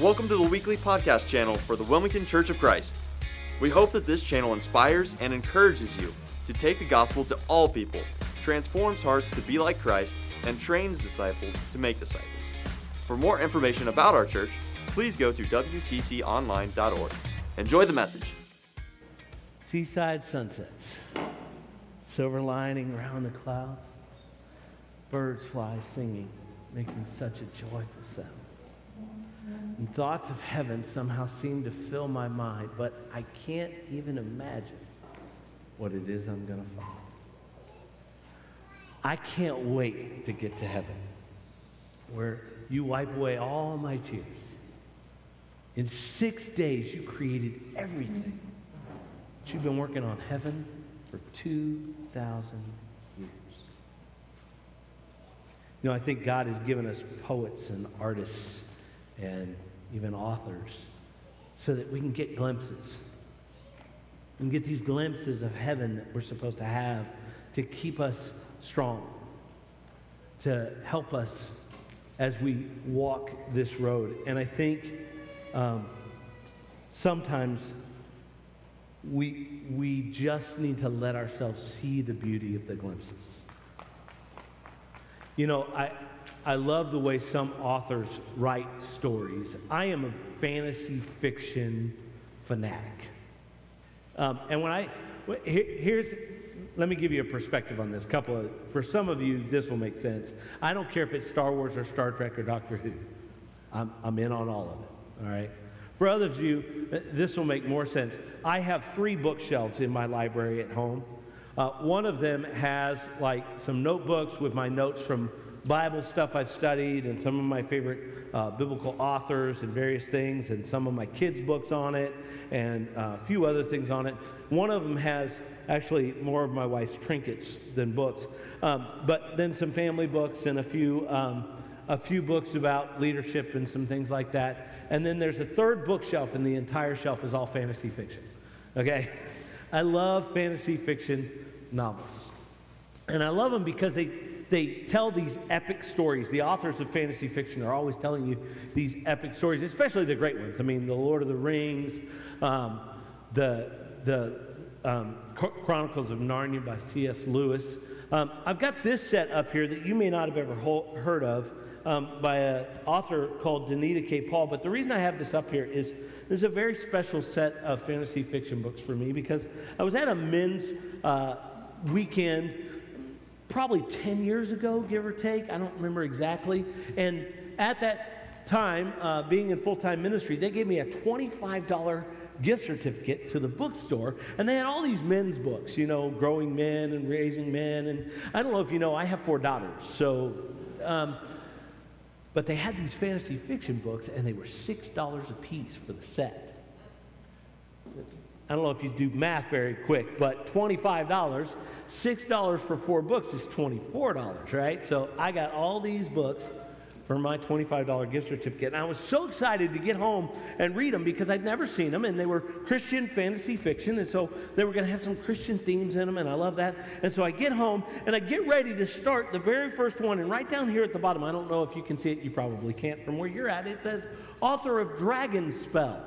Welcome to the weekly podcast channel for the Wilmington Church of Christ. We hope that this channel inspires and encourages you to take the gospel to all people, transforms hearts to be like Christ, and trains disciples to make disciples. For more information about our church, please go to wcconline.org. Enjoy the message. Seaside sunsets, silver lining around the clouds, birds fly singing, making such a joyful sound. And thoughts of heaven somehow seem to fill my mind, but I can't even imagine what it is I'm going to find. I can't wait to get to heaven, where you wipe away all my tears. In six days, you created everything. But you've been working on heaven for 2,000 years. You know, I think God has given us poets and artists and even authors so that we can get glimpses. and get these glimpses of heaven that we're supposed to have to keep us strong, to help us as we walk this road. And I think um, sometimes we, we just need to let ourselves see the beauty of the glimpses. You know, I, I love the way some authors write stories. I am a fantasy fiction fanatic. Um, and when I, here's, let me give you a perspective on this. Couple of, for some of you, this will make sense. I don't care if it's Star Wars or Star Trek or Doctor Who. I'm, I'm in on all of it, all right? For others of you, this will make more sense. I have three bookshelves in my library at home. Uh, one of them has like some notebooks with my notes from Bible stuff I've studied and some of my favorite uh, biblical authors and various things, and some of my kids' books on it, and uh, a few other things on it. One of them has actually more of my wife's trinkets than books, um, but then some family books and a few, um, a few books about leadership and some things like that. And then there's a third bookshelf, and the entire shelf is all fantasy fiction. Okay? I love fantasy fiction novels. And I love them because they, they tell these epic stories. The authors of fantasy fiction are always telling you these epic stories, especially the great ones. I mean, The Lord of the Rings, um, the, the um, Chronicles of Narnia by C.S. Lewis. Um, I've got this set up here that you may not have ever ho- heard of um, by an author called Donita K. Paul. But the reason I have this up here is this is a very special set of fantasy fiction books for me because I was at a men's uh, weekend probably 10 years ago, give or take. I don't remember exactly. And at that time, uh, being in full time ministry, they gave me a $25 gift certificate to the bookstore, and they had all these men's books, you know, growing men and raising men. And I don't know if you know, I have four daughters, so. Um, but they had these fantasy fiction books, and they were $6 a piece for the set. I don't know if you do math very quick, but $25, $6 for four books is $24, right? So I got all these books for my $25 gift certificate. And I was so excited to get home and read them because I'd never seen them, and they were Christian fantasy fiction, and so they were going to have some Christian themes in them, and I love that. And so I get home and I get ready to start the very first one, and right down here at the bottom, I don't know if you can see it, you probably can't from where you're at, it says author of Dragon Spell.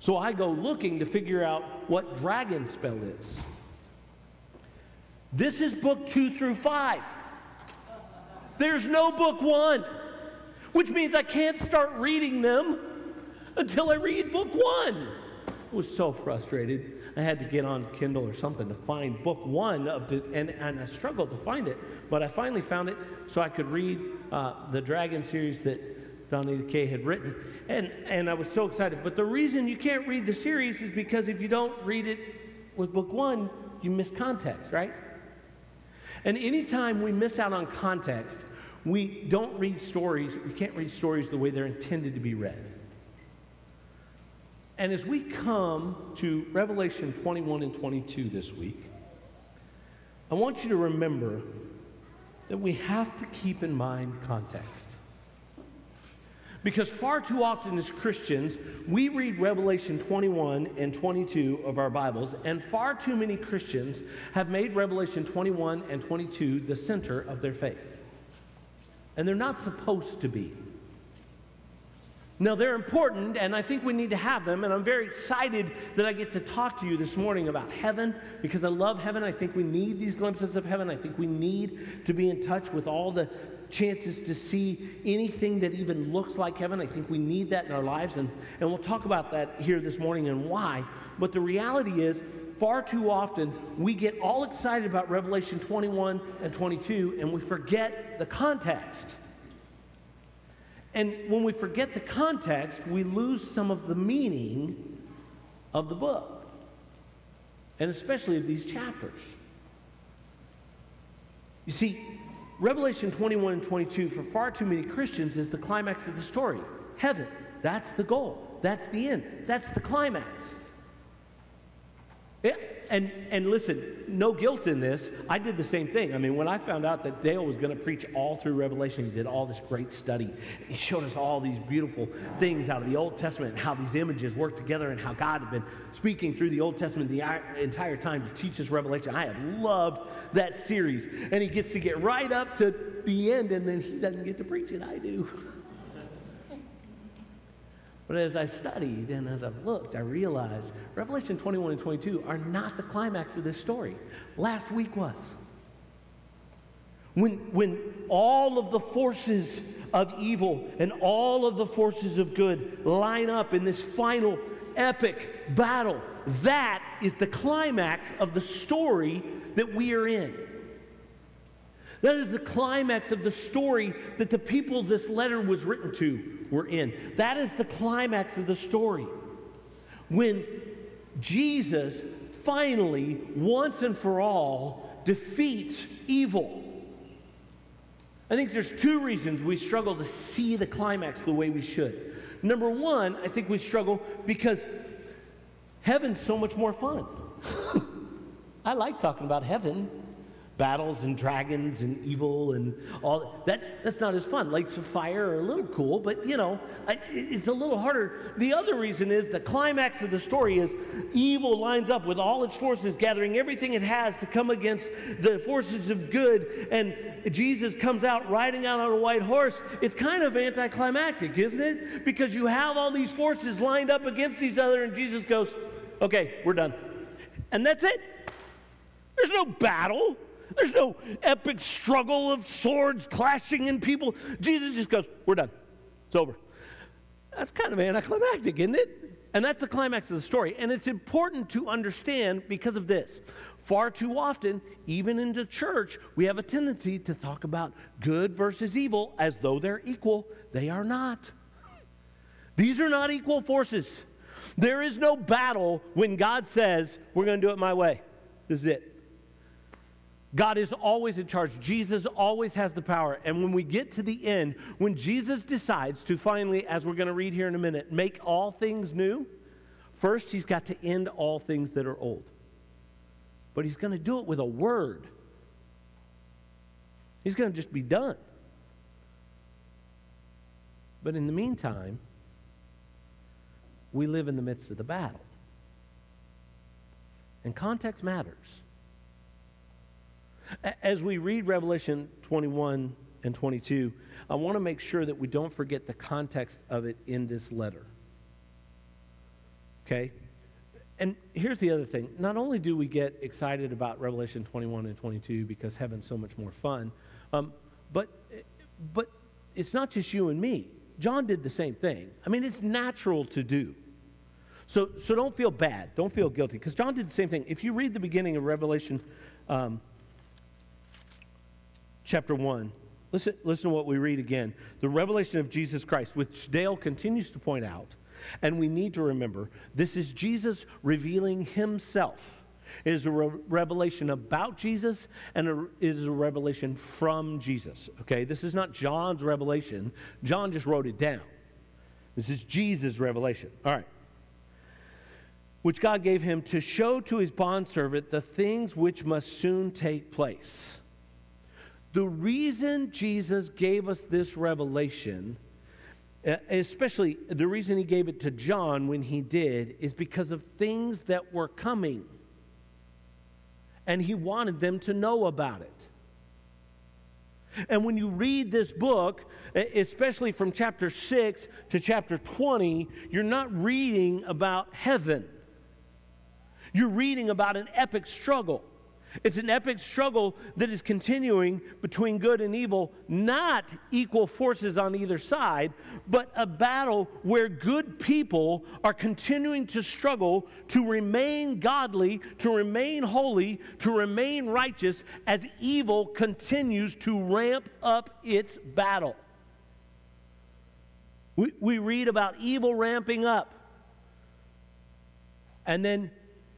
So I go looking to figure out what Dragon Spell is. This is book two through five. There's no book one, which means I can't start reading them until I read book one. I was so frustrated. I had to get on Kindle or something to find book one of the, and, and I struggled to find it, but I finally found it so I could read uh, the Dragon series that Donnie Kay had written. And, and I was so excited. But the reason you can't read the series is because if you don't read it with book one, you miss context, right? And anytime we miss out on context, we don't read stories, we can't read stories the way they're intended to be read. And as we come to Revelation 21 and 22 this week, I want you to remember that we have to keep in mind context. Because far too often as Christians, we read Revelation 21 and 22 of our Bibles, and far too many Christians have made Revelation 21 and 22 the center of their faith. And they're not supposed to be. Now, they're important, and I think we need to have them. And I'm very excited that I get to talk to you this morning about heaven because I love heaven. I think we need these glimpses of heaven. I think we need to be in touch with all the chances to see anything that even looks like heaven. I think we need that in our lives. And, and we'll talk about that here this morning and why. But the reality is, far too often, we get all excited about Revelation 21 and 22 and we forget the context. And when we forget the context, we lose some of the meaning of the book, and especially of these chapters. You see, Revelation 21 and 22 for far too many Christians is the climax of the story. Heaven, that's the goal, that's the end, that's the climax. And, and listen, no guilt in this. I did the same thing. I mean, when I found out that Dale was going to preach all through Revelation, he did all this great study. He showed us all these beautiful things out of the Old Testament and how these images work together and how God had been speaking through the Old Testament the entire time to teach us Revelation. I have loved that series. And he gets to get right up to the end, and then he doesn't get to preach it. I do. But as I studied and as I've looked, I realized Revelation 21 and 22 are not the climax of this story. Last week was. When, when all of the forces of evil and all of the forces of good line up in this final epic battle, that is the climax of the story that we are in. That is the climax of the story that the people this letter was written to were in. That is the climax of the story. When Jesus finally, once and for all, defeats evil. I think there's two reasons we struggle to see the climax the way we should. Number one, I think we struggle because heaven's so much more fun. I like talking about heaven battles and dragons and evil and all that that's not as fun. Lakes of fire are a little cool but you know I, it's a little harder. The other reason is the climax of the story is evil lines up with all its forces gathering everything it has to come against the forces of good and jesus comes out riding out on a white horse. It's kind of anticlimactic isn't it? Because you have all these forces lined up against each other and jesus goes okay we're done. And that's it. There's no battle there's no epic struggle of swords clashing in people. Jesus just goes, We're done. It's over. That's kind of anticlimactic, isn't it? And that's the climax of the story. And it's important to understand because of this. Far too often, even in the church, we have a tendency to talk about good versus evil as though they're equal. They are not. These are not equal forces. There is no battle when God says, We're going to do it my way. This is it. God is always in charge. Jesus always has the power. And when we get to the end, when Jesus decides to finally, as we're going to read here in a minute, make all things new, first he's got to end all things that are old. But he's going to do it with a word. He's going to just be done. But in the meantime, we live in the midst of the battle. And context matters. As we read Revelation 21 and 22, I want to make sure that we don't forget the context of it in this letter. Okay? And here's the other thing. Not only do we get excited about Revelation 21 and 22 because heaven's so much more fun, um, but, but it's not just you and me. John did the same thing. I mean, it's natural to do. So, so don't feel bad. Don't feel guilty because John did the same thing. If you read the beginning of Revelation um, chapter 1. Listen, listen to what we read again. The revelation of Jesus Christ, which Dale continues to point out. And we need to remember this is Jesus revealing himself. It is a re- revelation about Jesus and it is a revelation from Jesus. Okay, this is not John's revelation. John just wrote it down. This is Jesus' revelation. All right. Which God gave him to show to his bondservant the things which must soon take place. The reason Jesus gave us this revelation, uh, especially the reason he gave it to John when he did, is because of things that were coming. And he wanted them to know about it. And when you read this book, especially from chapter 6 to chapter 20, you're not reading about heaven. You're reading about an epic struggle. It's an epic struggle that is continuing between good and evil, not equal forces on either side, but a battle where good people are continuing to struggle to remain godly, to remain holy, to remain righteous as evil continues to ramp up its battle. We, we read about evil ramping up, and then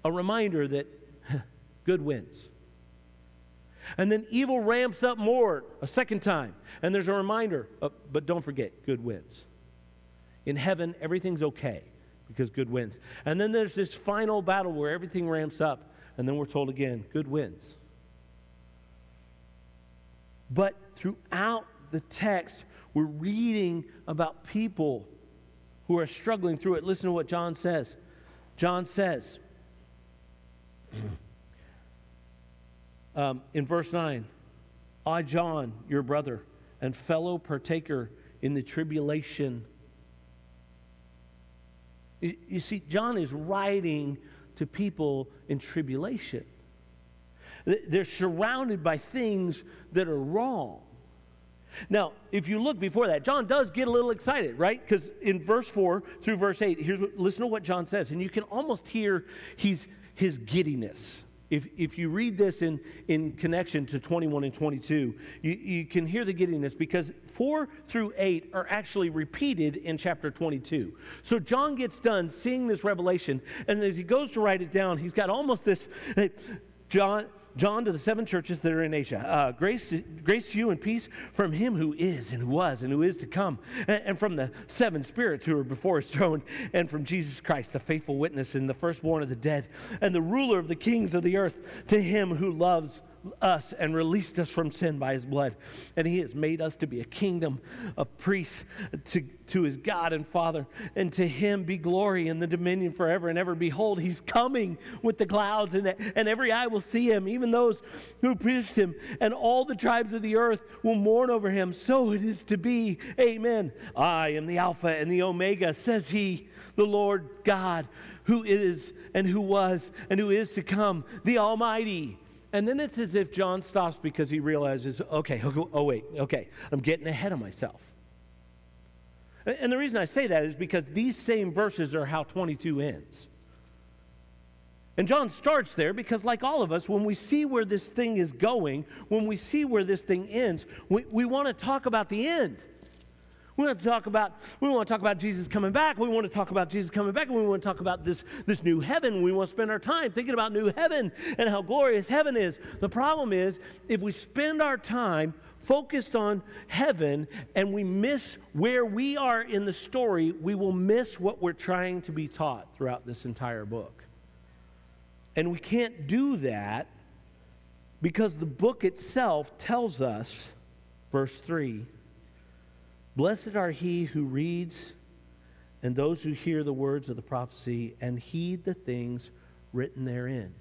a reminder that good wins. And then evil ramps up more a second time. And there's a reminder, of, but don't forget, good wins. In heaven, everything's okay because good wins. And then there's this final battle where everything ramps up, and then we're told again, good wins. But throughout the text, we're reading about people who are struggling through it. Listen to what John says. John says, um, in verse 9, I, John, your brother, and fellow partaker in the tribulation. You, you see, John is writing to people in tribulation. They're surrounded by things that are wrong. Now, if you look before that, John does get a little excited, right? Because in verse 4 through verse 8, here's what, listen to what John says, and you can almost hear he's, his giddiness. If, if you read this in, in connection to 21 and 22, you, you can hear the giddiness because 4 through 8 are actually repeated in chapter 22. So John gets done seeing this revelation, and as he goes to write it down, he's got almost this John, John to the seven churches that are in Asia. Uh, grace, grace to you and peace from him who is and who was and who is to come, and, and, from the seven spirits who are before his throne, and from Jesus Christ, the faithful witness and the firstborn of the dead, and the ruler of the kings of the earth, to him who loves us and released us from sin by his blood. And he has made us to be a kingdom of priests to, to his God and Father. And to him be glory and the dominion forever and ever. Behold, he's coming with the clouds, and, and every eye will see him, even those who pierced him. And all the tribes of the earth will mourn over him. So it is to be. Amen. I am the Alpha and the Omega, says he, the Lord God, who is and who was and who is to come, the Almighty. And then it's as if John stops because he realizes, okay, oh, wait, okay, I'm getting ahead of myself. And the reason I say that is because these same verses are how 22 ends. And John starts there because, like all of us, when we see where this thing is going, when we see where this thing ends, we, we want to talk about the end. We want to talk about, we want to talk about Jesus coming back. We want to talk about Jesus coming back. We want to talk about this, this new heaven. We want to spend our time thinking about new heaven and how glorious heaven is. The problem is, if we spend our time focused on heaven and we miss where we are in the story, we will miss what we're trying to be taught throughout this entire book. And we can't do that because the book itself tells us, verse 3 Blessed are he who reads and those who hear the words of the prophecy and heed the things written therein.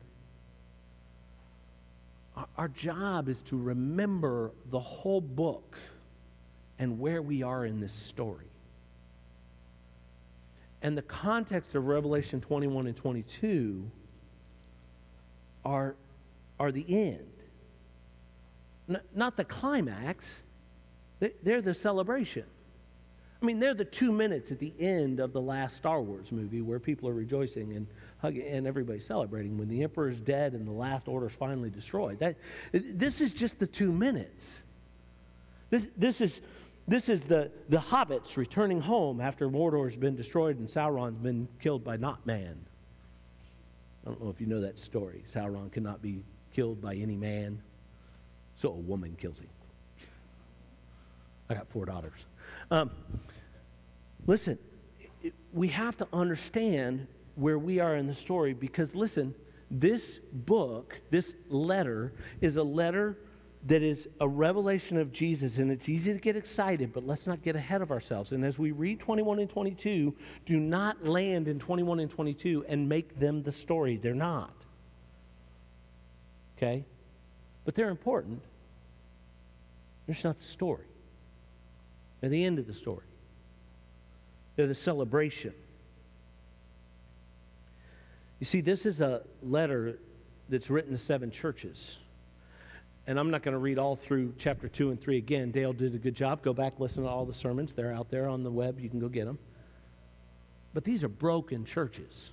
Our job is to remember the whole book and where we are in this story. And the context of Revelation 21 and 22 are, are the end, N- not the climax they're the celebration. I mean, they're the two minutes at the end of the last Star Wars movie where people are rejoicing and hugging and everybody's celebrating when the Emperor's dead and the last order's finally destroyed. That, this is just the two minutes. This, this is, this is the, the hobbits returning home after Mordor's been destroyed and Sauron's been killed by not man. I don't know if you know that story. Sauron cannot be killed by any man, so a woman kills him. I got four daughters. Um, listen, we have to understand where we are in the story because, listen, this book, this letter, is a letter that is a revelation of Jesus, and it's easy to get excited, but let's not get ahead of ourselves. And as we read 21 and 22, do not land in 21 and 22 and make them the story. They're not. Okay? But they're important. They're just not the story. They're the end of the story. They're the celebration. You see, this is a letter that's written to seven churches. And I'm not going to read all through chapter 2 and 3 again. Dale did a good job. Go back, listen to all the sermons. They're out there on the web. You can go get them. But these are broken churches.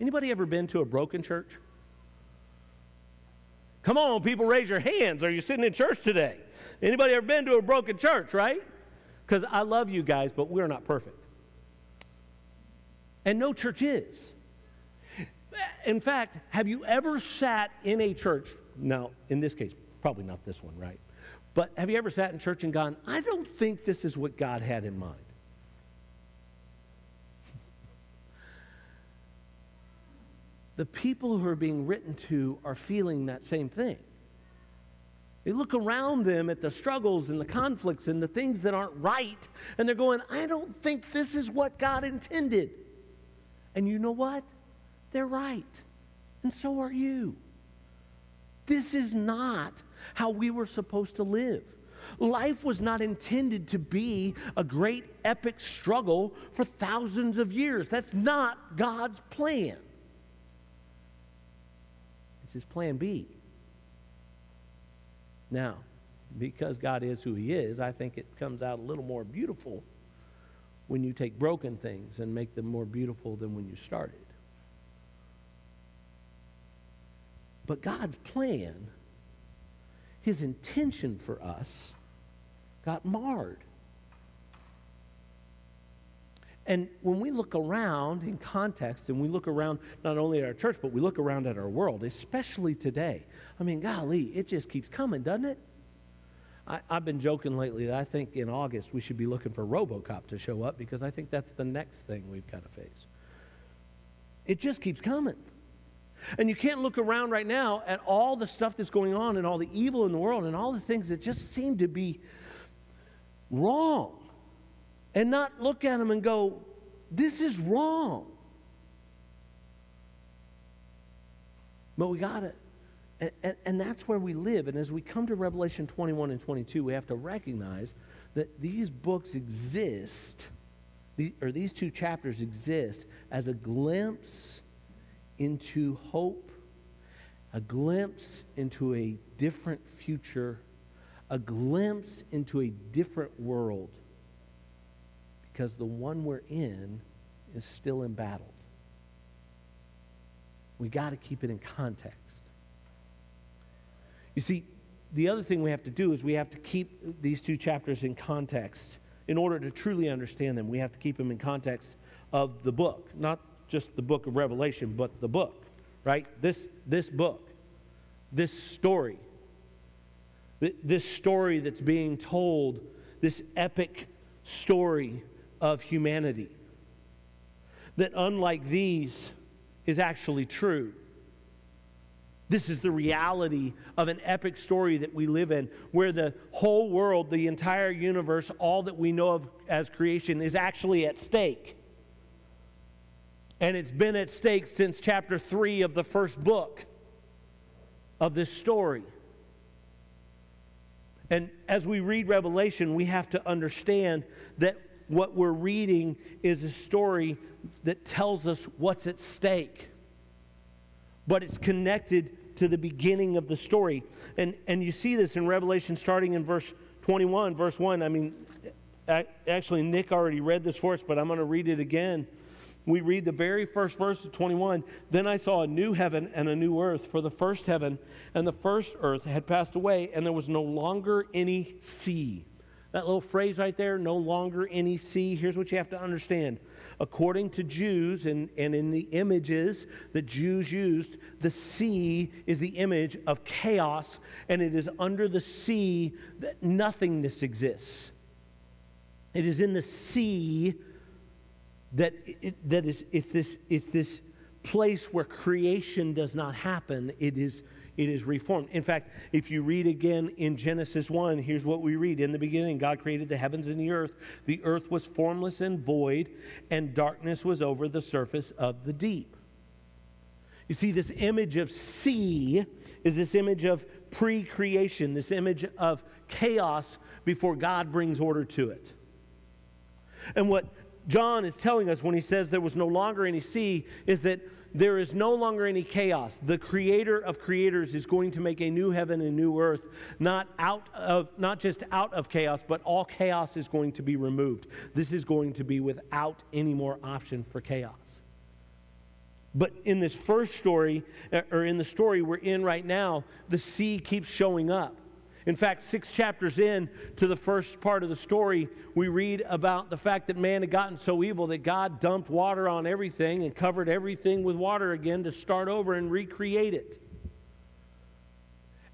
Anybody ever been to a broken church? Come on, people, raise your hands. Are you sitting in church today? Anybody ever been to a broken church, right? Because I love you guys, but we're not perfect. And no church is. In fact, have you ever sat in a church? Now, in this case, probably not this one, right? But have you ever sat in church and gone, I don't think this is what God had in mind? the people who are being written to are feeling that same thing. They look around them at the struggles and the conflicts and the things that aren't right, and they're going, I don't think this is what God intended. And you know what? They're right. And so are you. This is not how we were supposed to live. Life was not intended to be a great epic struggle for thousands of years. That's not God's plan It's his plan B. Now, because God is who he is, I think it comes out a little more beautiful when you take broken things and make them more beautiful than when you started. But God's plan, his intention for us, got marred. And when we look around in context and we look around not only at our church, but we look around at our world, especially today, I mean, golly, it just keeps coming, doesn't it? I, have been joking lately that I think in August we should be looking for Robocop to show up because I think that's the next thing we've got to face. It just keeps coming. And you can't look around right now at all the stuff that's going on and all the evil in the world and all the things that just seem to be wrong and not look at them and go, this is wrong. But we got it. And, and, and, that's where we live. And as we come to Revelation 21 and 22, we have to recognize that these books exist, or these two chapters exist as a glimpse into hope, a glimpse into a different future, a glimpse into a different world because the one we're in is still embattled. We got to keep it in context. You see, the other thing we have to do is we have to keep these two chapters in context. In order to truly understand them, we have to keep them in context of the book, not just the book of Revelation, but the book, right? This, this book, this story, this story that's being told, this epic story of humanity. That unlike these is actually true. This is the reality of an epic story that we live in, where the whole world, the entire universe, all that we know of as creation is actually at stake. And it's been at stake since chapter 3 of the first book of this story. And as we read Revelation, we have to understand that what we're reading is a story that tells us what's at stake. But it's connected to the beginning of the story. And, and you see this in Revelation starting in verse 21, verse 1. I mean, actually, Nick already read this for us, but I'm going to read it again. We read the very first verse of 21. Then I saw a new heaven and a new earth, for the first heaven and the first earth had passed away, and there was no longer any sea. That little phrase right there, no longer any sea, here's what you have to understand. According to Jews and, and in the images that Jews used, the sea is the image of chaos, and it is under the sea that nothingness exists. It is in the sea that, it, that is, it's, this, it's this place where creation does not happen. It is it is reformed. In fact, if you read again in Genesis 1, here's what we read. In the beginning, God created the heavens and the earth. The earth was formless and void, and darkness was over the surface of the deep. You see, this image of sea is this image of pre creation, this image of chaos before God brings order to it. And what John is telling us when he says there was no longer any sea is that there is no longer any chaos. The creator of creators is going to make a new heaven and new earth, not out of not just out of chaos, but all chaos is going to be removed. This is going to be without any more option for chaos. But in this first story, eh, or in the story we're in right now, the sea keeps showing up. In fact, six chapters in to the first part of the story, we read about the fact that man had gotten so evil that God dumped water on everything and covered everything with water again to start over and recreate it.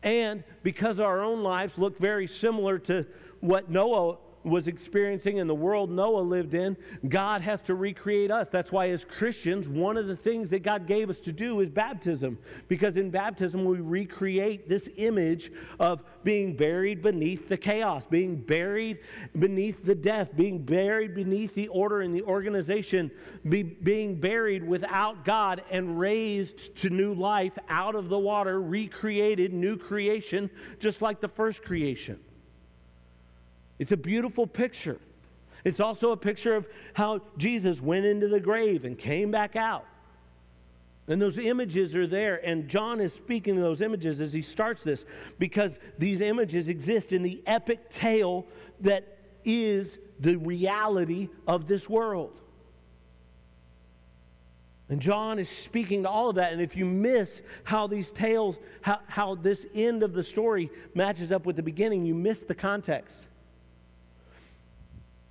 And because our own lives look very similar to what Noah was experiencing in the world Noah lived in, God has to recreate us. That's why, as Christians, one of the things that God gave us to do is baptism. Because in baptism, we recreate this image of being buried beneath the chaos, being buried beneath the death, being buried beneath the order and the organization, be, being buried without God and raised to new life out of the water, recreated, new creation, just like the first creation. It's a beautiful picture. It's also a picture of how Jesus went into the grave and came back out. And those images are there. And John is speaking to those images as he starts this because these images exist in the epic tale that is the reality of this world. And John is speaking to all of that. And if you miss how these tales, how, how this end of the story matches up with the beginning, you miss the context.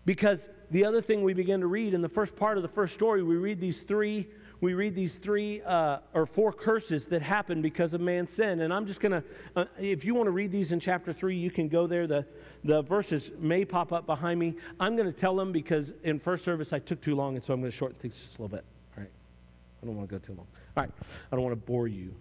Because the other thing we begin to read in the first part of the first story, we read these three, we read these three uh, or four curses that happen because of man's sin. And I'm just going to, uh, if you want to read these in chapter three, you can go there. The, the verses may pop up behind me. I'm going to tell them because in first service I took too long, and so I'm going to shorten things just a little bit. All right. I don't want to go too long. All right. I don't want to bore you.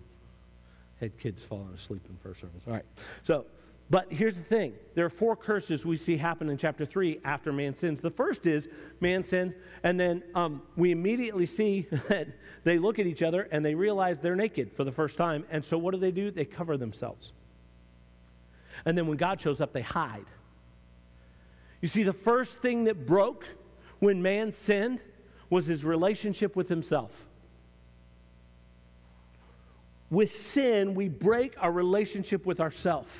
Had kids falling asleep in first service. All right. So, but here's the thing there are four curses we see happen in chapter 3 after man sins. The first is man sins, and then um, we immediately see that they look at each other and they realize they're naked for the first time. And so what do they do? They cover themselves. And then when God shows up, they hide. You see, the first thing that broke when man sinned was his relationship with himself. With sin, we break our relationship with ourselves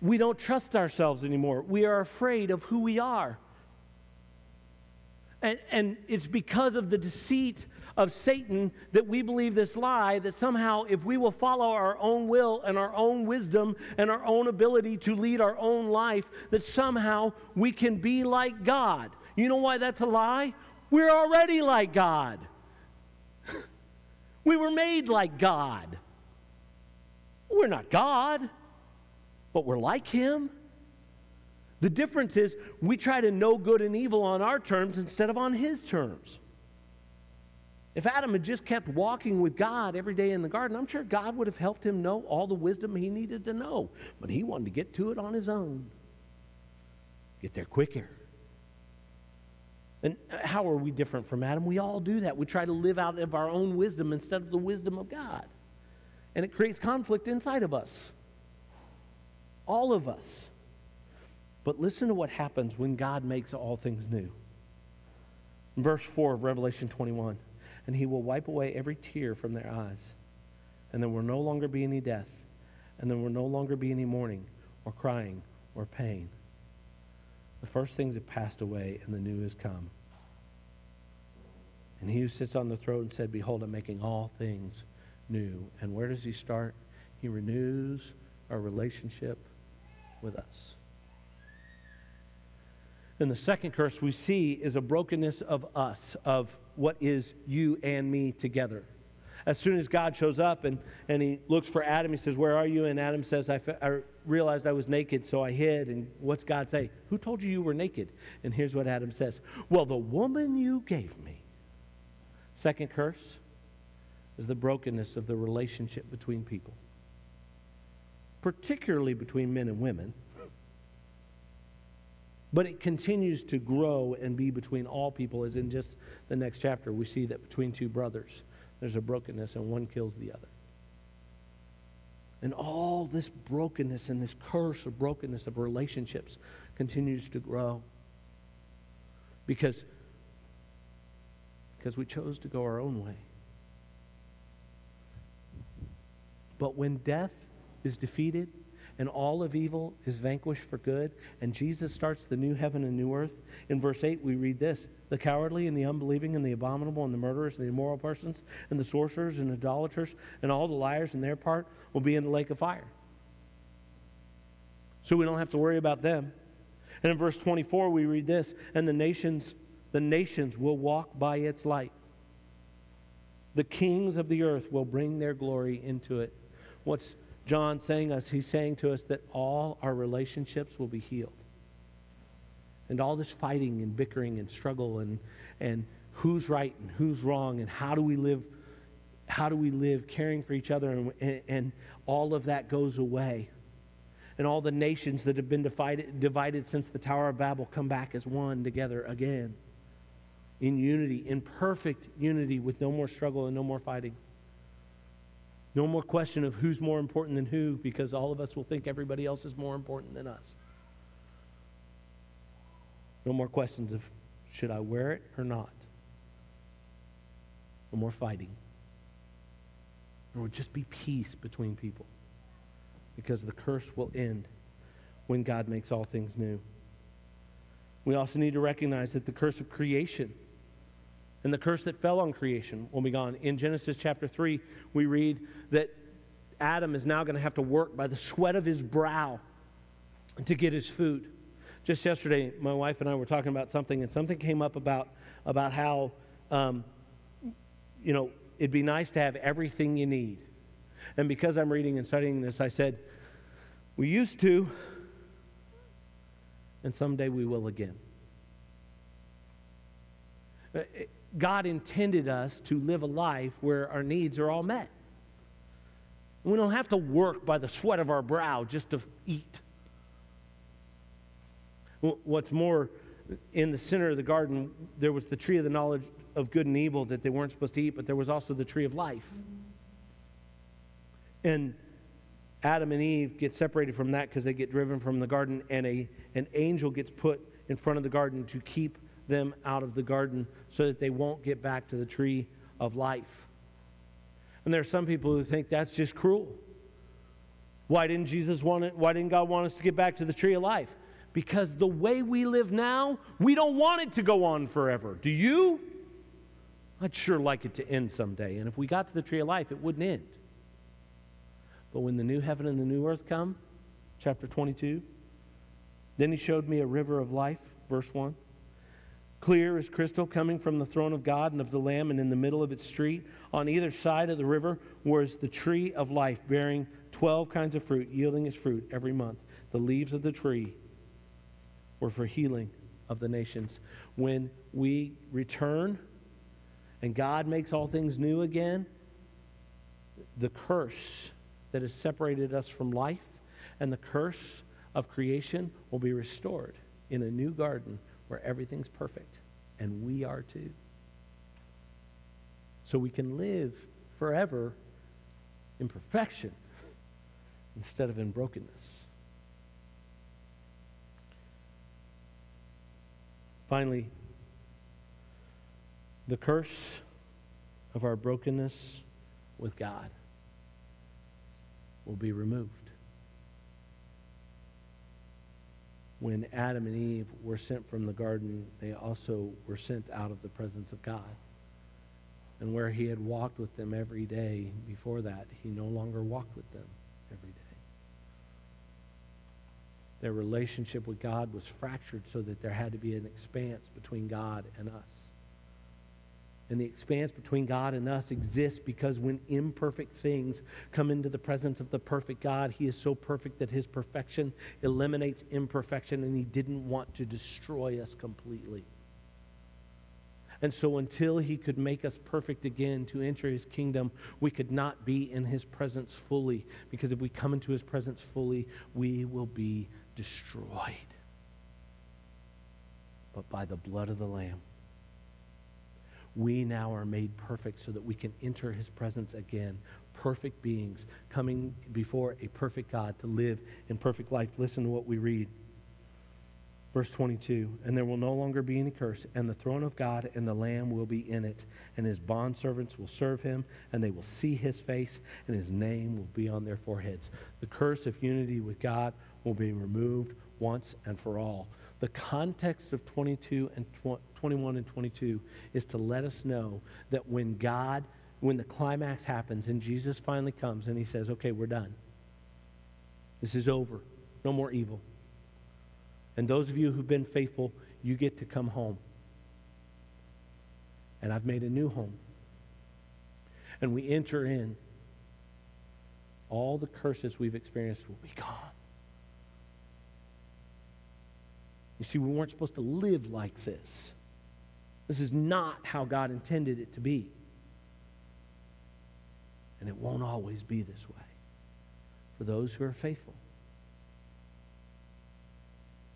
we don't trust ourselves anymore. We are afraid of who we are. And, and it's because of the deceit of Satan that we believe this lie that somehow, if we will follow our own will and our own wisdom and our own ability to lead our own life, that somehow we can be like God. You know why that's a lie? We're already like God. we were made like God. We're not God but we're like him. The difference is we try to know good and evil on our terms instead of on his terms. If Adam had just kept walking with God every day in the garden, I'm sure God would have helped him know all the wisdom he needed to know. But he wanted to get to it on his own, get there quicker. And how are we different from Adam? We all do that. We try to live out of our own wisdom instead of the wisdom of God. And it creates conflict inside of us. All of us. But listen to what happens when God makes all things new. verse 4 of Revelation 21 And he will wipe away every tear from their eyes, and there will no longer be any death, and there will no longer be any mourning, or crying, or pain. The first things have passed away, and the new has come. And he who sits on the throne said, Behold, I'm making all things new. And where does he start? He renews our relationship with us. And the second curse we see is a brokenness of us, of what is you and me together. As soon as God shows up and, and he looks for Adam, he says, Where are you? And Adam says, I, I realized I was naked, so I hid. And what's God say? Who told you you were naked? And here's what Adam says Well, the woman you gave me. Second curse is the brokenness of the relationship between people particularly between men and women. But it continues to grow and be between all people, as in just the next chapter, we see that between two brothers, there's a brokenness and one kills the other. And all this brokenness and this curse of brokenness of relationships continues to grow. Because, because we chose to go our own way. But when death is defeated and all of evil is vanquished for good, and Jesus starts the new heaven and new earth, in verse 8 we read this The cowardly and the unbelieving and the abominable and the murderers and the immoral persons and the sorcerers and idolaters and all the liars in their part will be in the lake of fire. So we don't have to worry about them. And in verse 24 we read this, and the nations the nations will walk by its light. The kings of the earth will bring their glory into it. What's John saying us? He's saying to us that all our relationships will be healed. And all this fighting and bickering and struggle and, and who's right and who's wrong and how do we live how do we live caring for each other and, and, and all of that goes away and all the nations that have been divided, divided since the tower of babel come back as one together again in unity in perfect unity with no more struggle and no more fighting no more question of who's more important than who because all of us will think everybody else is more important than us. No more questions of should i wear it or not? No more fighting. There will just be peace between people because the curse will end when God makes all things new. We also need to recognize that the curse of creation and the curse that fell on creation will be gone. In Genesis chapter 3, we read that Adam is now going to have to work by the sweat of his brow to get his food. Just yesterday, my wife and I were talking about something, and something came up about, about how, um, you know, it'd be nice to have everything you need. And because I'm reading and studying this, I said, we used to, and someday we will again. Uh, God intended us to live a life where our needs are all met. We don't have to work by the sweat of our brow just to eat. What's more, in the center of the garden, there was the tree of the knowledge of good and evil that they weren't supposed to eat, but there was also the tree of life. And Adam and Eve get separated from that because they get driven from the garden, and a, an angel gets put in front of the garden to keep them out of the garden so that they won't get back to the tree of life. And there are some people who think that's just cruel. Why didn't Jesus want it? Why didn't God want us to get back to the tree of life? Because the way we live now, we don't want it to go on forever. Do you? I'd sure like it to end someday. And if we got to the tree of life, it wouldn't end. But when the new heaven and the new earth come, chapter 22, then he showed me a river of life, verse 1. Clear as crystal coming from the throne of God and of the Lamb, and in the middle of its street, on either side of the river, was the tree of life, bearing 12 kinds of fruit, yielding its fruit every month. The leaves of the tree were for healing of the nations. When we return, and God makes all things new again, the curse that has separated us from life and the curse of creation will be restored in a new garden where everything's perfect. And we are too. So we can live forever in perfection instead of in brokenness. Finally, the curse of our brokenness with God will be removed. When Adam and Eve were sent from the garden, they also were sent out of the presence of God. And where he had walked with them every day before that, he no longer walked with them every day. Their relationship with God was fractured so that there had to be an expanse between God and us. And the expanse between God and us exists because when imperfect things come into the presence of the perfect God, He is so perfect that His perfection eliminates imperfection, and He didn't want to destroy us completely. And so, until He could make us perfect again to enter His kingdom, we could not be in His presence fully. Because if we come into His presence fully, we will be destroyed. But by the blood of the Lamb, we now are made perfect so that we can enter his presence again perfect beings coming before a perfect God to live in perfect life. Listen to what we read. Verse 22 And there will no longer be any curse, and the throne of God and the Lamb will be in it, and his bondservants will serve him, and they will see his face, and his name will be on their foreheads. The curse of unity with God will be removed once and for all. The context of 22 and 21 and 22 is to let us know that when God, when the climax happens and Jesus finally comes and he says, okay, we're done. This is over. No more evil. And those of you who've been faithful, you get to come home. And I've made a new home. And we enter in. All the curses we've experienced will be gone. You see, we weren't supposed to live like this. This is not how God intended it to be. And it won't always be this way for those who are faithful.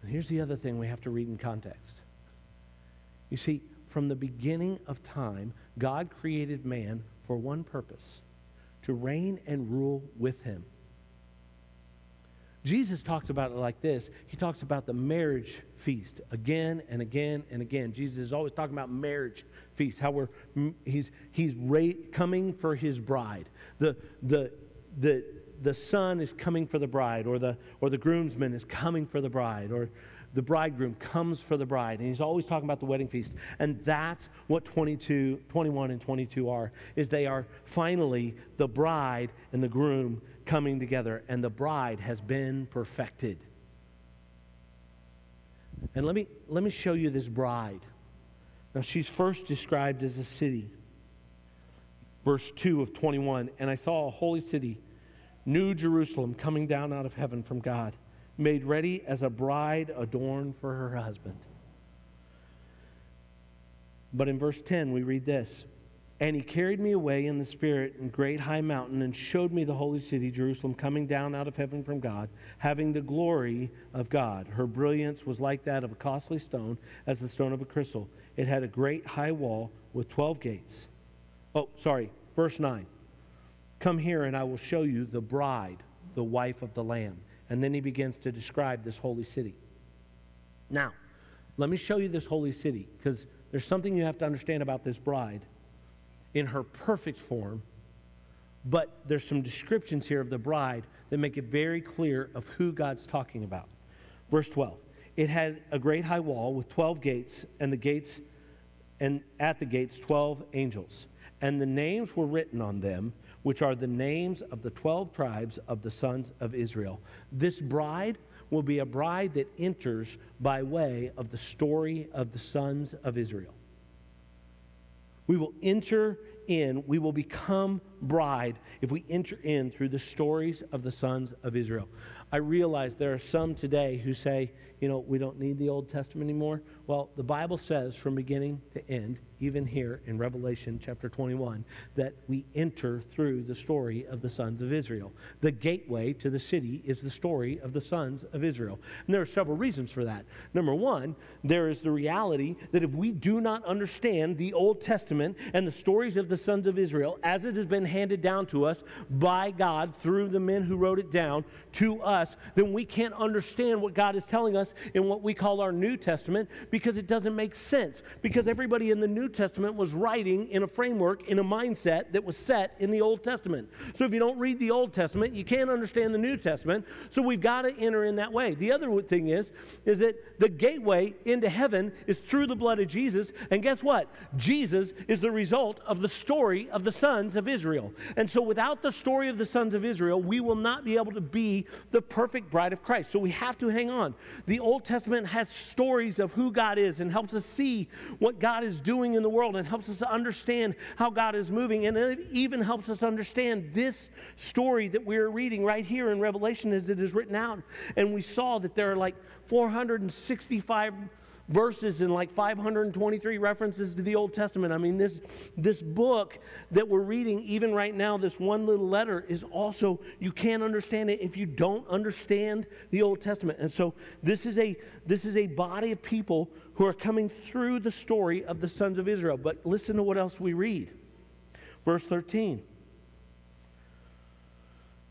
And here's the other thing we have to read in context. You see, from the beginning of time, God created man for one purpose to reign and rule with him. Jesus talks about it like this. He talks about the marriage feast again and again and again. Jesus is always talking about marriage feast, how we're he's he's ra- coming for his bride. The the the the son is coming for the bride, or the, or the groomsman is coming for the bride, or the bridegroom comes for the bride. And he's always talking about the wedding feast. And that's what 22, 21 and 22 are, is they are finally the bride and the groom coming together. And the bride has been perfected. And let me, let me show you this bride. Now, she's first described as a city. Verse 2 of 21 And I saw a holy city New Jerusalem coming down out of heaven from God, made ready as a bride adorned for her husband. But in verse 10, we read this And he carried me away in the Spirit in great high mountain and showed me the holy city, Jerusalem, coming down out of heaven from God, having the glory of God. Her brilliance was like that of a costly stone, as the stone of a crystal. It had a great high wall with 12 gates. Oh, sorry, verse 9. Come here and I will show you the bride, the wife of the Lamb. And then he begins to describe this holy city. Now, let me show you this holy city because there's something you have to understand about this bride in her perfect form, but there's some descriptions here of the bride that make it very clear of who God's talking about. Verse 12. It had a great high wall with 12 gates, and the gates and at the gates 12 angels. And the names were written on them which are the names of the 12 tribes of the sons of Israel. This bride will be a bride that enters by way of the story of the sons of Israel. We will enter in, we will become bride if we enter in through the stories of the sons of Israel. I realize there are some today who say, you know, we don't need the Old Testament anymore. Well, the Bible says from beginning to end, even here in Revelation chapter 21, that we enter through the story of the sons of Israel. The gateway to the city is the story of the sons of Israel. And there are several reasons for that. Number one, there is the reality that if we do not understand the Old Testament and the stories of the sons of Israel as it has been handed down to us by God through the men who wrote it down to us, then we can't understand what God is telling us in what we call our New Testament because it doesn't make sense. Because everybody in the New Testament was writing in a framework, in a mindset that was set in the Old Testament. So if you don't read the Old Testament, you can't understand the New Testament. So we've got to enter in that way. The other thing is, is that the gateway into heaven is through the blood of Jesus. And guess what? Jesus is the result of the story of the sons of Israel. And so without the story of the sons of Israel, we will not be able to be the perfect bride of Christ. So we have to hang on. The Old Testament has stories of who God is and helps us see what God is doing in the world and helps us understand how God is moving. And it even helps us understand this story that we're reading right here in Revelation as it is written out. And we saw that there are like 465 verses and like 523 references to the Old Testament. I mean, this, this book that we're reading, even right now, this one little letter, is also, you can't understand it if you don't understand the Old Testament. And so this is a, this is a body of people who are coming through the story of the sons of Israel. But listen to what else we read. Verse 13.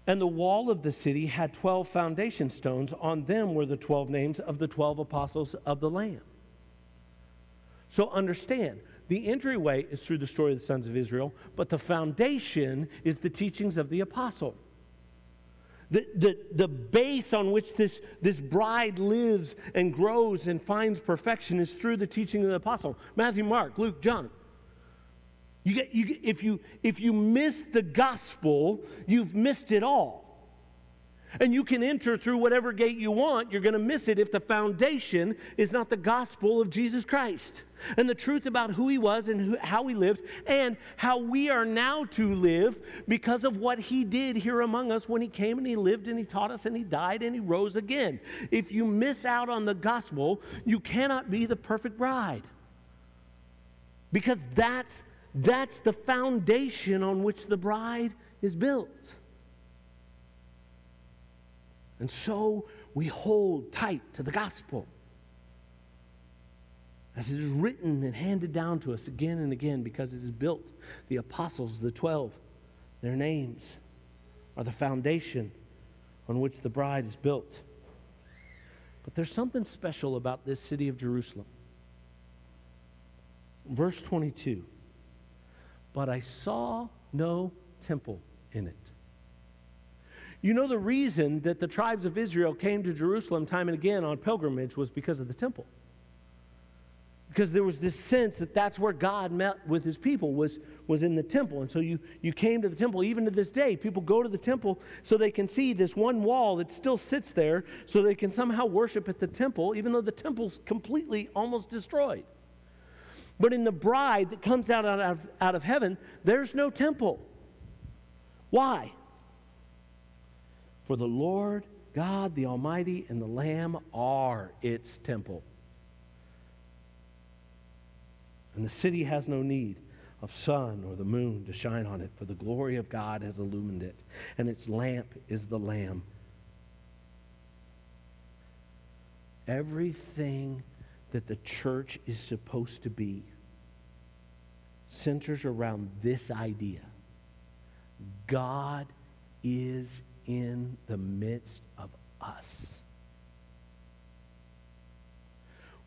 And the wall of the city had 12 foundation stones. On them were the 12 names of the 12 apostles of the Lamb. So understand, the entryway is through the story of the sons of Israel, but the foundation is the teachings of the apostle. The, the, the base on which this, this bride lives and grows and finds perfection is through the teaching of the apostle Matthew, Mark, Luke, John. You get, you get, if, you, if you miss the gospel, you've missed it all. And you can enter through whatever gate you want, you're going to miss it if the foundation is not the gospel of Jesus Christ and the truth about who he was and who, how he lived and how we are now to live because of what he did here among us when he came and he lived and he taught us and he died and he rose again. If you miss out on the gospel, you cannot be the perfect bride because that's that's the foundation on which the bride is built. And so we hold tight to the gospel as it is written and handed down to us again and again because it is built. The apostles, the 12, their names are the foundation on which the bride is built. But there's something special about this city of Jerusalem. Verse 22 but I saw no temple in it. You know, the reason that the tribes of Israel came to Jerusalem time and again on pilgrimage was because of the temple. Because there was this sense that that's where God met with his people, was, was in the temple. And so you, you came to the temple. Even to this day, people go to the temple so they can see this one wall that still sits there, so they can somehow worship at the temple, even though the temple's completely almost destroyed. But in the bride that comes out, out, of, out of heaven, there's no temple. Why? For the Lord God, the Almighty, and the Lamb are its temple. And the city has no need of sun or the moon to shine on it, for the glory of God has illumined it, and its lamp is the Lamb. Everything that the church is supposed to be centers around this idea God is in the midst of us.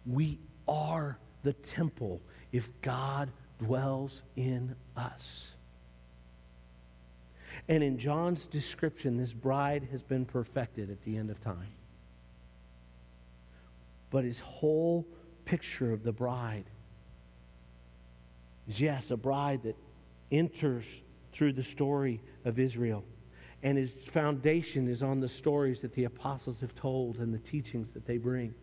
We are the temple if God dwells in us. And in John's description, this bride has been perfected at the end of time. But his whole picture of the bride is, yes, a bride that enters through the story of Israel. And his foundation is on the stories that the apostles have told and the teachings that they bring.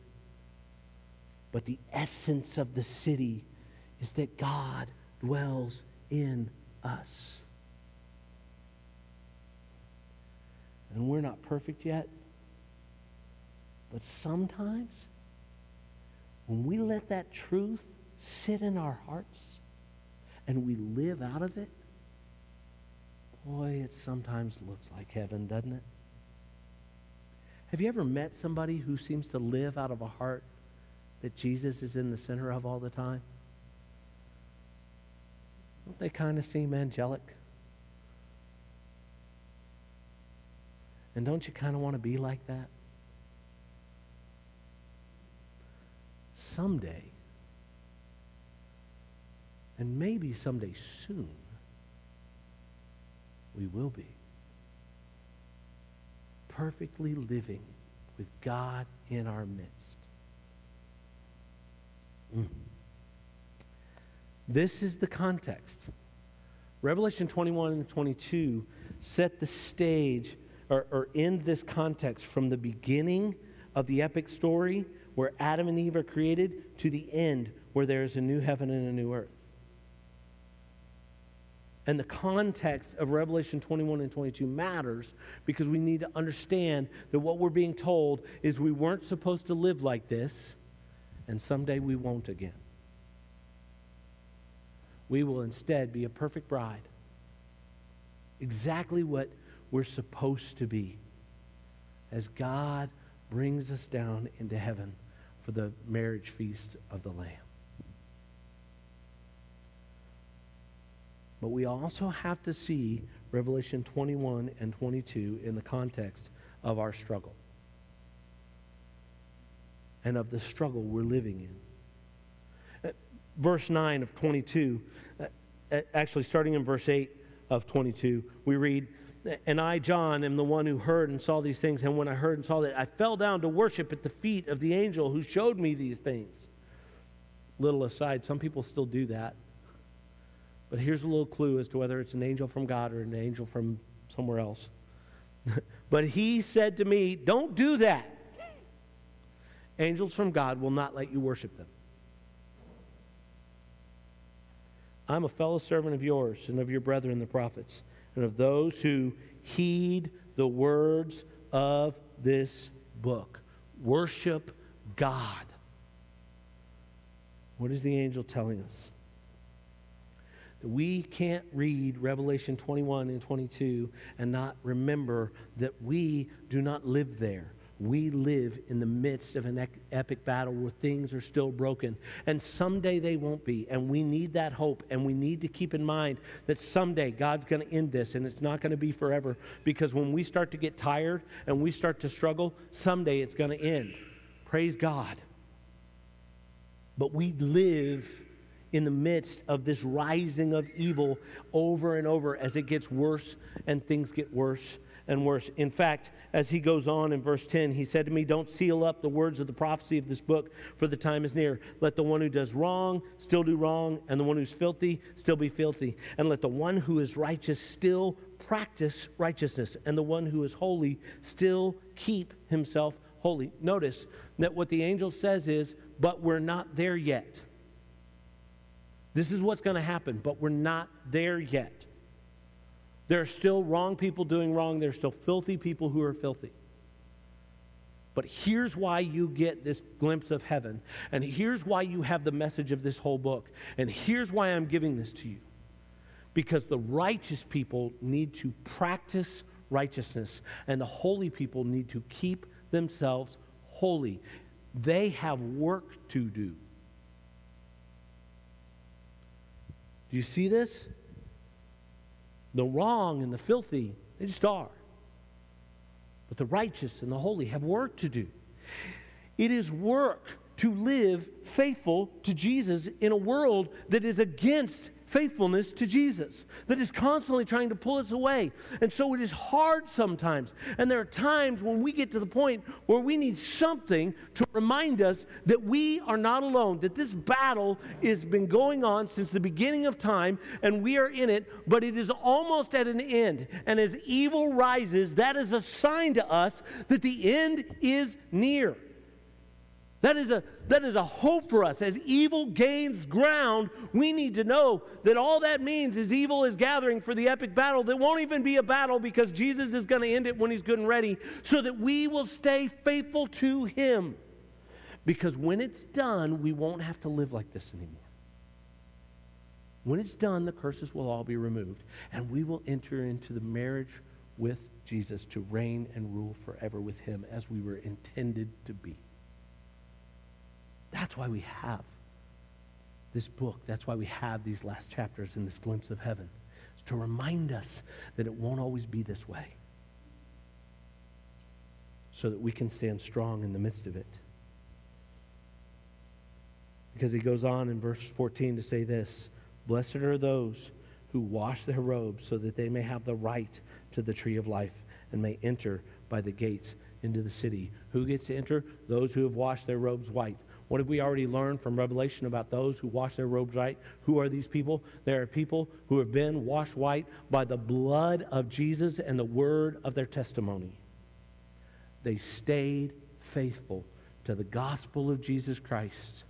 But the essence of the city is that God dwells in us. And we're not perfect yet. But sometimes when we let that truth sit in our hearts and we live out of it, boy, it sometimes looks like heaven, doesn't it? Have you ever met somebody who seems to live out of a heart that Jesus is in the center of all the time? Don't they kind of seem angelic? And don't you kind of want to be like that? someday, and maybe someday soon, we will be perfectly living with God in our midst. Mm. This is the context. Revelation 21 and 22 set the stage or, or end this context from the beginning of the epic story where Adam and Eve are created to the end where there is a new heaven and a new earth. And the context of Revelation 21 and 22 matters because we need to understand that what we're being told is we weren't supposed to live like this, and someday we won't again. We will instead be a perfect bride. Exactly what we're supposed to be as God brings us down into heaven for the marriage feast of the Lamb. But we also have to see Revelation 21 and 22 in the context of our struggle and of the struggle we're living in. Verse 9 of 22, uh, uh, actually starting in verse 8 of 22, we read, And I, John, am the one who heard and saw these things. And when I heard and saw that, I fell down to worship at the feet of the angel who showed me these things. Little aside, some people still do that. But here's a little clue as to whether it's an angel from God or an angel from somewhere else. but he said to me, Don't do that. Angels from God will not let you worship them. I'm a fellow servant of yours and of your brethren, the prophets, and of those who heed the words of this book. Worship God. What is the angel telling us? That we can't read Revelation 21 and 22 and not remember that we do not live there. We live in the midst of an epic battle where things are still broken. And someday they won't be. And we need that hope. And we need to keep in mind that someday God's going to end this and it's not going to be forever. Because when we start to get tired and we start to struggle, someday it's going to end. Praise God. But we live in the midst of this rising of evil over and over as it gets worse and things get worse and worse. In fact, as he goes on in verse 10, he said to me, Don't seal up the words of the prophecy of this book, for the time is near. Let the one who does wrong still do wrong, and the one who's filthy still be filthy. And let the one who is righteous still practice righteousness, and the one who is holy still keep himself holy. Notice that what the angel says is, But we're not there yet. This is what's going to happen, but we're not there yet. There are still wrong people doing wrong. There are still filthy people who are filthy. But here's why you get this glimpse of heaven. And here's why you have the message of this whole book. And here's why I'm giving this to you. Because the righteous people need to practice righteousness, and the holy people need to keep themselves holy. They have work to do. Do you see this? The wrong and the filthy, they just are. But the righteous and the holy have work to do. It is work to live faithful to Jesus in a world that is against faithfulness to Jesus that is constantly trying to pull us away. And so it is hard sometimes. And there are times when we get to the point where we need something to remind us that we are not alone, that this battle has been going on since the beginning of time and we are in it, but it is almost at an end. And as evil rises, that is a sign to us that the end is near. That is, a, that is a hope for us. As evil gains ground, we need to know that all that means is evil is gathering for the epic battle that won't even be a battle because Jesus is going to end it when he's good and ready, so that we will stay faithful to him. Because when it's done, we won't have to live like this anymore. When it's done, the curses will all be removed, and we will enter into the marriage with Jesus to reign and rule forever with him as we were intended to be. That's why we have this book. That's why we have these last chapters in this glimpse of heaven. It's to remind us that it won't always be this way. So that we can stand strong in the midst of it. Because he goes on in verse 14 to say this Blessed are those who wash their robes so that they may have the right to the tree of life and may enter by the gates into the city. Who gets to enter? Those who have washed their robes white. What have we already learned from Revelation about those who wash their robes white? Who are these people? They are people who have been washed white by the blood of Jesus and the word of their testimony. They stayed faithful to the gospel of Jesus Christ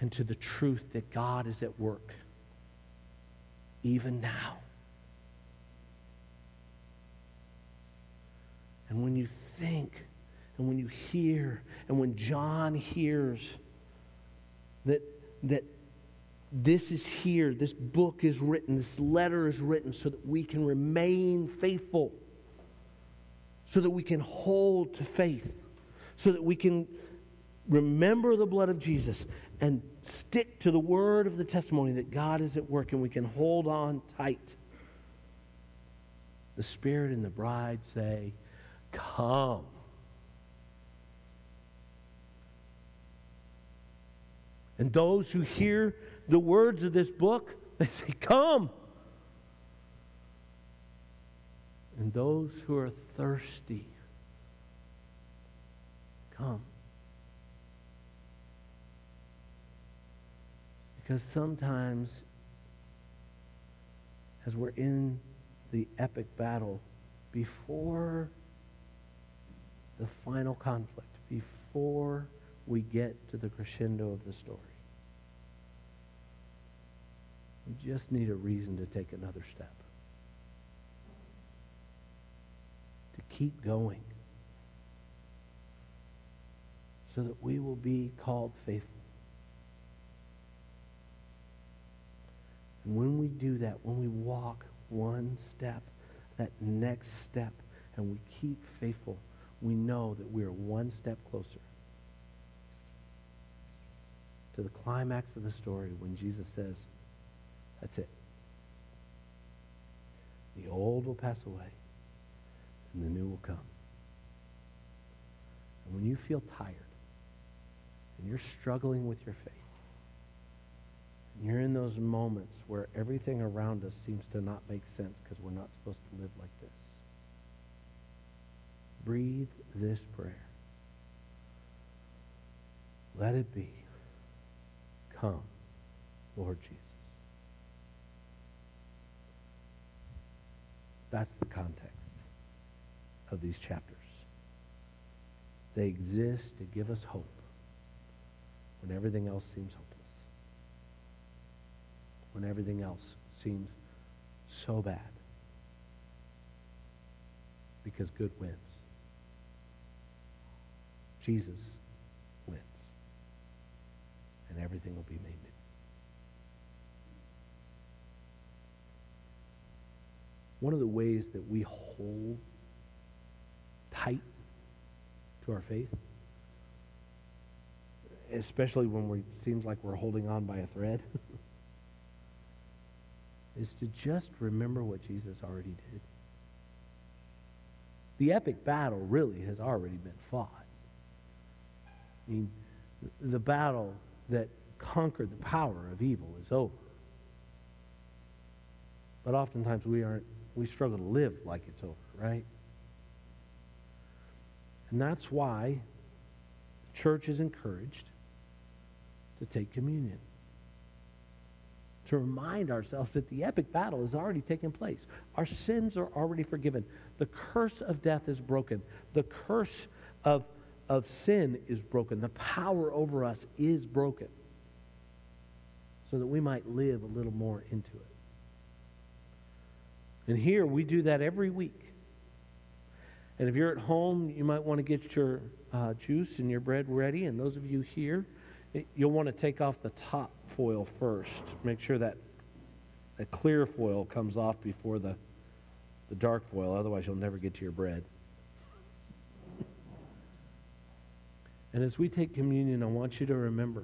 and to the truth that God is at work, even now. And when you think and when you hear, and when John hears that, that this is here, this book is written, this letter is written so that we can remain faithful, so that we can hold to faith, so that we can remember the blood of Jesus and stick to the word of the testimony that God is at work and we can hold on tight. The Spirit and the bride say, Come. And those who hear the words of this book, they say, Come. And those who are thirsty, come. Because sometimes, as we're in the epic battle, before the final conflict, before we get to the crescendo of the story, we just need a reason to take another step. To keep going. So that we will be called faithful. And when we do that, when we walk one step, that next step, and we keep faithful, we know that we are one step closer to the climax of the story when Jesus says, that's it. The old will pass away, and the new will come. And when you feel tired, and you're struggling with your faith, and you're in those moments where everything around us seems to not make sense because we're not supposed to live like this, breathe this prayer. Let it be. Come, Lord Jesus. That's the context of these chapters. They exist to give us hope when everything else seems hopeless. When everything else seems so bad. Because good wins. Jesus. And everything will be made new. One of the ways that we hold tight to our faith, especially when it seems like we're holding on by a thread, is to just remember what Jesus already did. The epic battle really has already been fought. I mean, the battle that conquered the power of evil is over. But oftentimes we aren't we struggle to live like it's over, right? And that's why the church is encouraged to take communion. To remind ourselves that the epic battle has already taken place. Our sins are already forgiven. The curse of death is broken. The curse of, of sin is broken. The power over us is broken. So that we might live a little more into it. And here we do that every week. And if you're at home, you might want to get your uh, juice and your bread ready. And those of you here, you'll want to take off the top foil first. Make sure that the clear foil comes off before the, the dark foil. Otherwise, you'll never get to your bread. And as we take communion, I want you to remember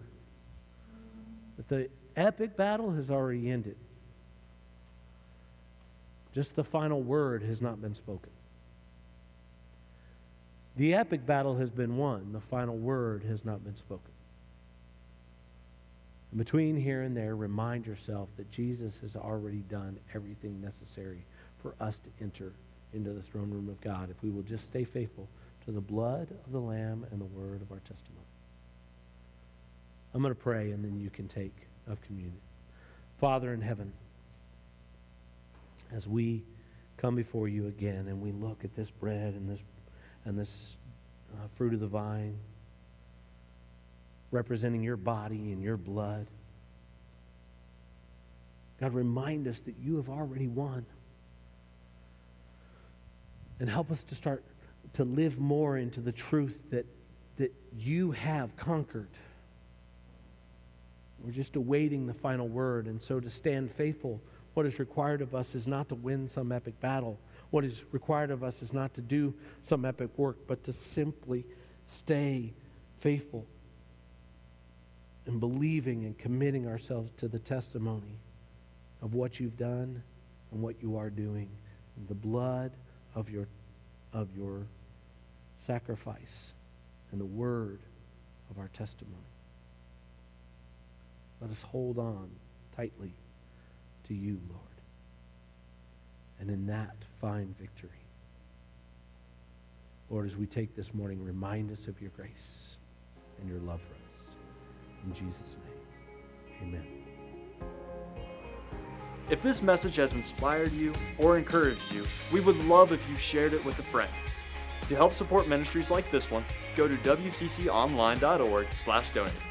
that the epic battle has already ended. Just the final word has not been spoken. The epic battle has been won. The final word has not been spoken. Between here and there, remind yourself that Jesus has already done everything necessary for us to enter into the throne room of God if we will just stay faithful to the blood of the Lamb and the word of our testimony. I'm going to pray and then you can take of communion. Father in heaven, as we come before you again and we look at this bread and this and this uh, fruit of the vine representing your body and your blood. God, remind us that you have already won. And help us to start to live more into the truth that, that you have conquered. We're just awaiting the final word. And so to stand faithful what is required of us is not to win some epic battle. What is required of us is not to do some epic work, but to simply stay faithful and believing and committing ourselves to the testimony of what you've done and what you are doing the blood of your, of your sacrifice and the word of our testimony. Let us hold on tightly to you, Lord, and in that find victory. Lord, as we take this morning, remind us of your grace and your love for us. In Jesus' name, amen. If this message has inspired you or encouraged you, we would love if you shared it with a friend. To help support ministries like this one, go to wcconline.org/donate.